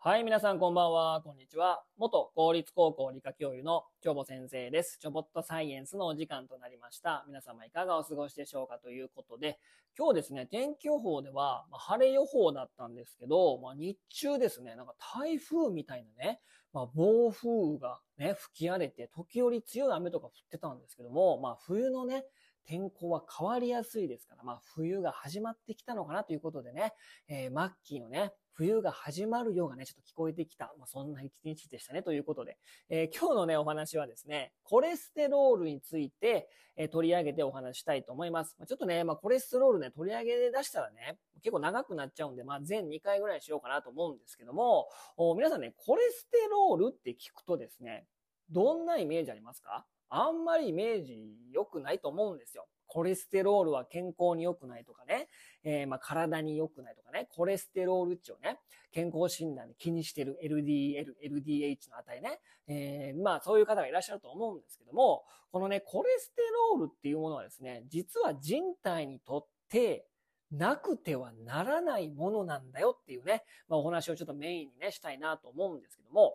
はい、皆さんこんばんは、こんにちは。元公立高校理科教諭のチョボ先生です。チョボットサイエンスのお時間となりました。皆様いかがお過ごしでしょうかということで、今日ですね、天気予報では、まあ、晴れ予報だったんですけど、まあ、日中ですね、なんか台風みたいなね、まあ、暴風がね、吹き荒れて、時折強い雨とか降ってたんですけども、まあ、冬のね、天候は変わりやすいですから、まあ、冬が始まってきたのかなということでね、えー、マッキーのね、冬が始まるようがね、ちょっと聞こえてきた、まあ、そんな一日でしたね、ということで、えー、今日のね、お話はですね、コレステロールについて、えー、取り上げてお話したいと思います。まあ、ちょっとね、まあ、コレステロールね、取り上げ出したらね、結構長くなっちゃうんで、まあ、全2回ぐらいしようかなと思うんですけども、皆さんね、コレステロールって聞くとですね、どんなイメージありますか？あんまりイメージ良くないと思うんですよ。コレステロールは健康に良くないとかね、えー、まあ体に良くないとかね、コレステロール値をね、健康診断で気にしてる LDL、LDH の値ね、えー、まあそういう方がいらっしゃると思うんですけども、このね、コレステロールっていうものはですね、実は人体にとってなくてはならないものなんだよっていうね、まあお話をちょっとメインにね、したいなと思うんですけども、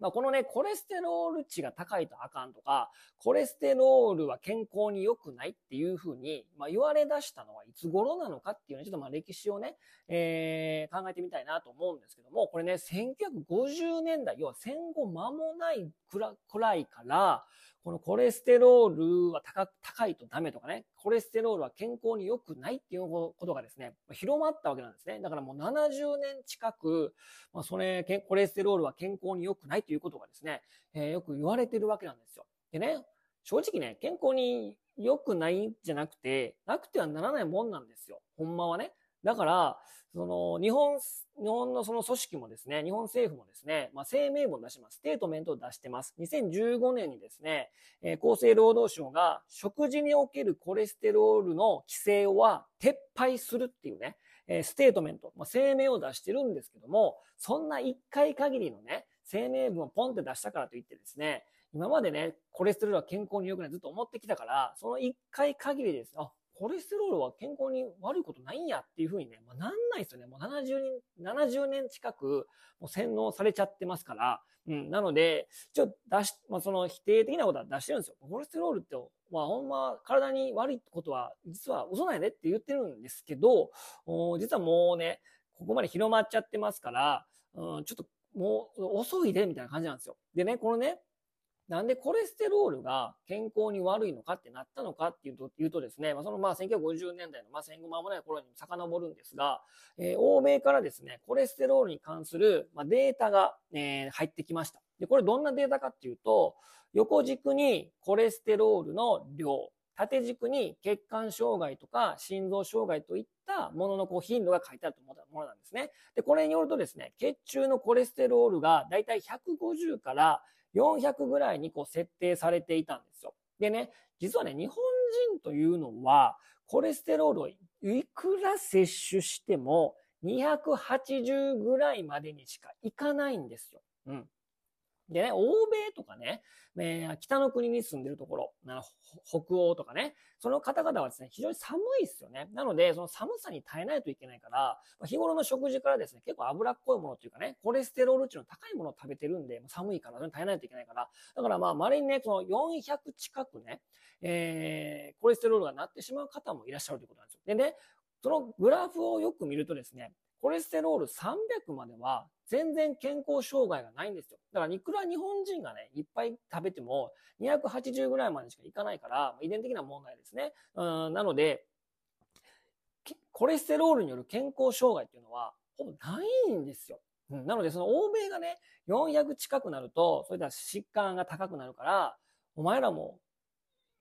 まあ、このね、コレステロール値が高いとあかんとか、コレステロールは健康に良くないっていうふうに、まあ、言われ出したのはいつ頃なのかっていうね、ちょっとまあ歴史をね、えー、考えてみたいなと思うんですけども、これね、1950年代、要は戦後間もないくらいから、このコレステロールは高高いとダメとかね、コレステロールは健康に良くないっていうことがですね、広まったわけなんですね。だからもう70年近く、まあ、それ、コレステロールは健康に良くないということがですね、えー、よく言われてるわけなんですよ。でね、正直ね、健康に良くないんじゃなくて、なくてはならないもんなんですよ。ほんまはね。だから、その、日本、日本のその組織もですね、日本政府もですね、まあ、声明文を出します。ステートメントを出してます。2015年にですね、えー、厚生労働省が食事におけるコレステロールの規制は撤廃するっていうね、えー、ステートメント、まあ、声明を出してるんですけども、そんな一回限りのね、声明文をポンって出したからといってですね、今までね、コレステロールは健康に良くないずっと思ってきたから、その一回限りです。あ、コレステロールは健康に悪いことないんやっていうふうにね、まあ、なんないですよね。もう70年、70年近くもう洗脳されちゃってますから、うん、なので、ちょっと出し、まあ、その否定的なことは出してるんですよ。コレステロールって、まあ、ほんま体に悪いことは、実は嘘なんやでって言ってるんですけど、実はもうね、ここまで広まっちゃってますから、うん、ちょっともう遅いで、みたいな感じなんですよ。でね、このね、なんでコレステロールが健康に悪いのかってなったのかっていうと言うとですね、まあ、そのまあ1950年代のまあ戦後間もない頃に遡るんですが、えー、欧米からですね、コレステロールに関するまあデータが、えー、入ってきました。で、これどんなデータかっていうと、横軸にコレステロールの量、縦軸に血管障害とか心臓障害といったもののこう頻度が書いてあるものなんですね。で、これによるとですね、血中のコレステロールがだいたい150から400ぐらいにこう設定されていたんですよ。でね、実はね、日本人というのは、コレステロールをいくら摂取しても、280ぐらいまでにしかいかないんですよ。うん。でね、欧米とかね、えー、北の国に住んでるところ、北欧とかね、その方々はですね、非常に寒いですよね。なので、その寒さに耐えないといけないから、日頃の食事からですね、結構脂っこいものというかね、コレステロール値の高いものを食べてるんで、寒いから耐えないといけないから、だからまあ、稀にね、その400近くね、えー、コレステロールがなってしまう方もいらっしゃるということなんですよ。でね、そのグラフをよく見るとですね、コレステロール300までは全然健康障害がないんですよ。だからいくら日本人がね、いっぱい食べても280ぐらいまでしかいかないから、遺伝的な問題ですね。うんなので、コレステロールによる健康障害っていうのはほぼないんですよ。うん、なので、その欧米がね、400近くなると、そういった疾患が高くなるから、お前らも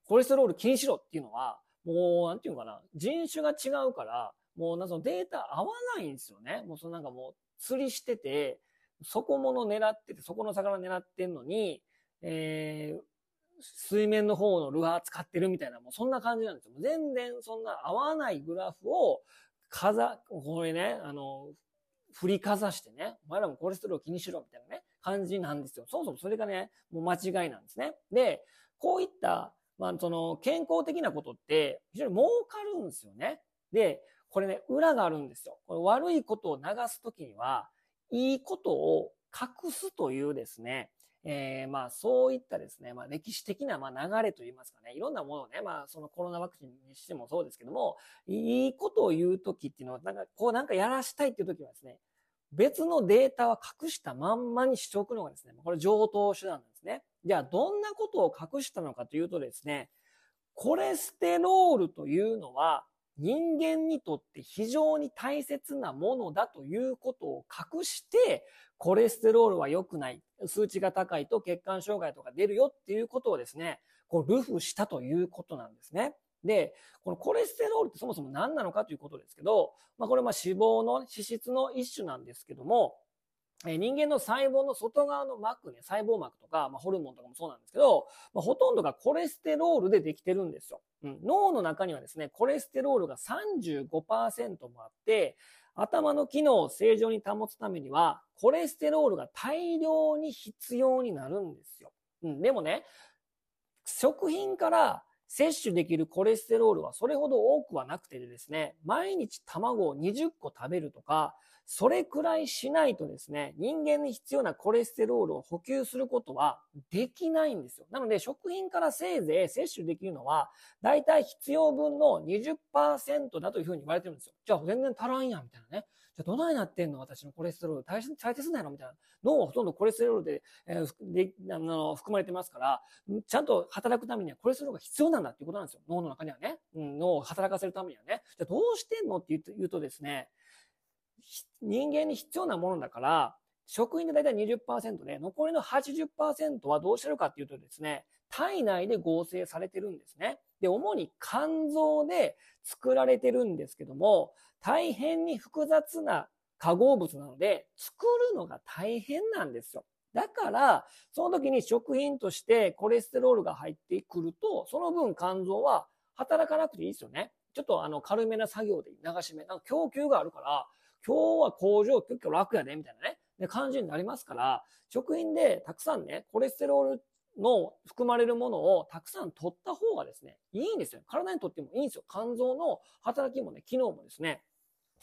コレステロール気にしろっていうのは、もう、なんていうのかな、人種が違うから、もうなそのデータ合わないんですよね。もうそのなんかもう釣りしてて、そこもの狙ってて、そこの魚狙ってんのに、えー、水面の方のルアー使ってるみたいな、もうそんな感じなんですよ。全然そんな合わないグラフを、かざ、これね、あの、振りかざしてね、お前らもコレステロール気にしろみたいなね、感じなんですよ。そもそもそれがね、もう間違いなんですね。で、こういった、まあ、その、健康的なことって、非常に儲かるんですよね。で、これね、裏があるんですよ。これ悪いことを流すときには、いいことを隠すというですね、えー、まあそういったですね、まあ歴史的なまあ流れといいますかね、いろんなものをね、まあそのコロナワクチンにしてもそうですけども、いいことを言うときっていうのは、なんかこうなんかやらしたいっていうときはですね、別のデータは隠したまんまにしておくのがですね、これ上等手段なんですね。じゃあどんなことを隠したのかというとですね、コレステロールというのは人間にとって非常に大切なものだということを隠して、コレステロールは良くない。数値が高いと血管障害とか出るよっていうことをですね、こう、ルフしたということなんですね。で、このコレステロールってそもそも何なのかということですけど、まあこれまあ脂肪の脂質の一種なんですけども、え人間の細胞の外側の膜ね、細胞膜とか、まあ、ホルモンとかもそうなんですけど、まあ、ほとんどがコレステロールでできてるんですよ。うん、脳の中にはですね、コレステロールが35%もあって、頭の機能を正常に保つためには、コレステロールが大量に必要になるんですよ。うん、でもね、食品から摂取できるコレステロールはそれほど多くはなくてですね、毎日卵を20個食べるとか、それくらいしないとですね、人間に必要なコレステロールを補給することはできないんですよ。なので、食品からせいぜい摂取できるのは、だいたい必要分の20%だというふうに言われてるんですよ。じゃあ全然足らんやん、みたいなね。じゃあどないなってんの？私のコレステロール。大切、大切なの？みたいな。脳はほとんどコレステロールで、えー、であの含まれてますから、ちゃんと働くためにはコレステロールが必要なんだっていうことなんですよ。脳の中にはね。うん、脳を働かせるためにはね。じゃあどうしてんの？って言うとですね、人間に必要なものだから、食品でだいたい20%で、残りの80%はどうしてるかっていうとですね、体内で合成されてるんですね。で、主に肝臓で作られてるんですけども、大変に複雑な化合物なので、作るのが大変なんですよ。だから、その時に食品としてコレステロールが入ってくると、その分肝臓は働かなくていいですよね。ちょっとあの軽めな作業で流し目、なんか供給があるから、今日は工場結構楽やで、みたいなね、で感じになりますから、食品でたくさんね、コレステロールの含まれるものをたくさん取った方がですね、いいんですよ。体にとってもいいんですよ。肝臓の働きもね、機能もですね、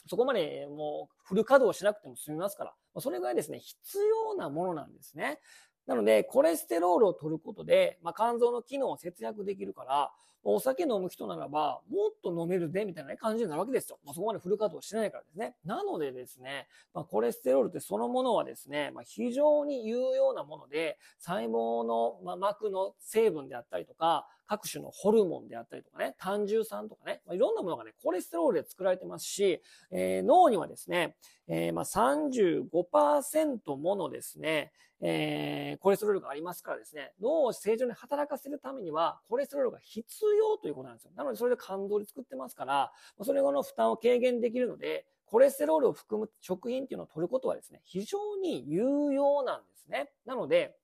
そこまでもうフル稼働しなくても済みますから、それぐらいですね、必要なものなんですね。なので、コレステロールを取ることで、まあ、肝臓の機能を節約できるから、お酒飲む人ならば、もっと飲めるで、みたいな感じになるわけですよ。まあ、そこまでフル稼働してないからですね。なのでですね、まあ、コレステロールってそのものはですね、まあ、非常に有用なもので、細胞の、まあ、膜の成分であったりとか、各種のホルモンであったりとかね、胆汁酸とかね、まあ、いろんなものがね、コレステロールで作られてますし、えー、脳にはですね、えー、まあ35%ものですね、えー、コレステロールがありますからですね、脳を正常に働かせるためには、コレステロールが必要ということなんですよ。なので、それで肝臓で作ってますから、それ後の負担を軽減できるので、コレステロールを含む食品っていうのを取ることはですね、非常に有用なんですね。なので、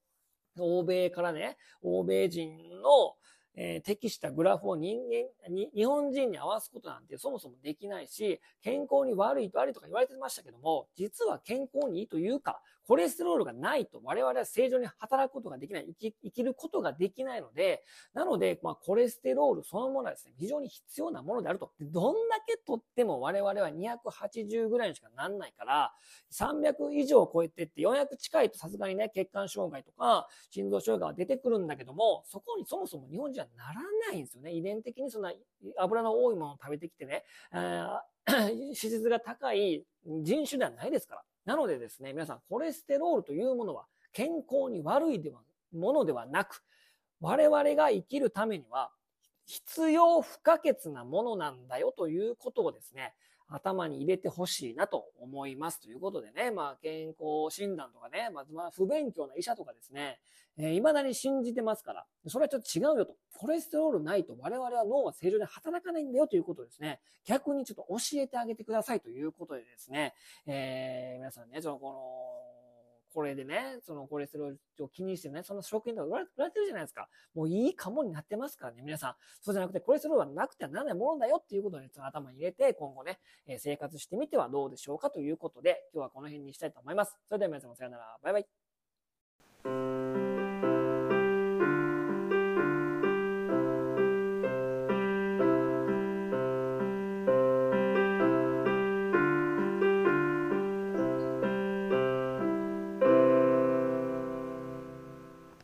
欧米からね、欧米人のえー、適したグラフを人間に、日本人に合わすことなんてそもそもできないし、健康に悪いと悪いとか言われてましたけども、実は健康にいいというか、コレステロールがないと我々は正常に働くことができない、生き生きることができないので、なので、まあ、コレステロールそのものはですね、非常に必要なものであると。どんだけ取っても我々は280ぐらいにしかなんないから、300以上超えてって400近いとさすがにね、血管障害とか心臓障害は出てくるんだけども、そこにそもそも日本人はならないんですよね。遺伝的にそんな油の多いものを食べてきてね、脂質が高い人種ではないですから。なのでですね、皆さん、コレステロールというものは健康に悪いではものではなく、我々が生きるためには必要不可欠なものなんだよということをですね、頭に入れてほしいなと思います。ということでね、まあ健康診断とかね、まずまあ不勉強な医者とかですね、えー、未だに信じてますから、それはちょっと違うよと。コレステロールないと我々は脳は正常に働かないんだよということですね、逆にちょっと教えてあげてくださいということでですね、えー、皆さんね、そのこの、これでね、そのコレステロールを気にしてね、その食品とか売られてるじゃないですか。もういいかもになってますからね、皆さん。そうじゃなくて、コレステロールはなくてはならないものだよっていうことを、ね、その頭に入れて、今後ね、え生活してみてはどうでしょうかということで、今日はこの辺にしたいと思います。それでは皆さんもさよなら。バイバイ。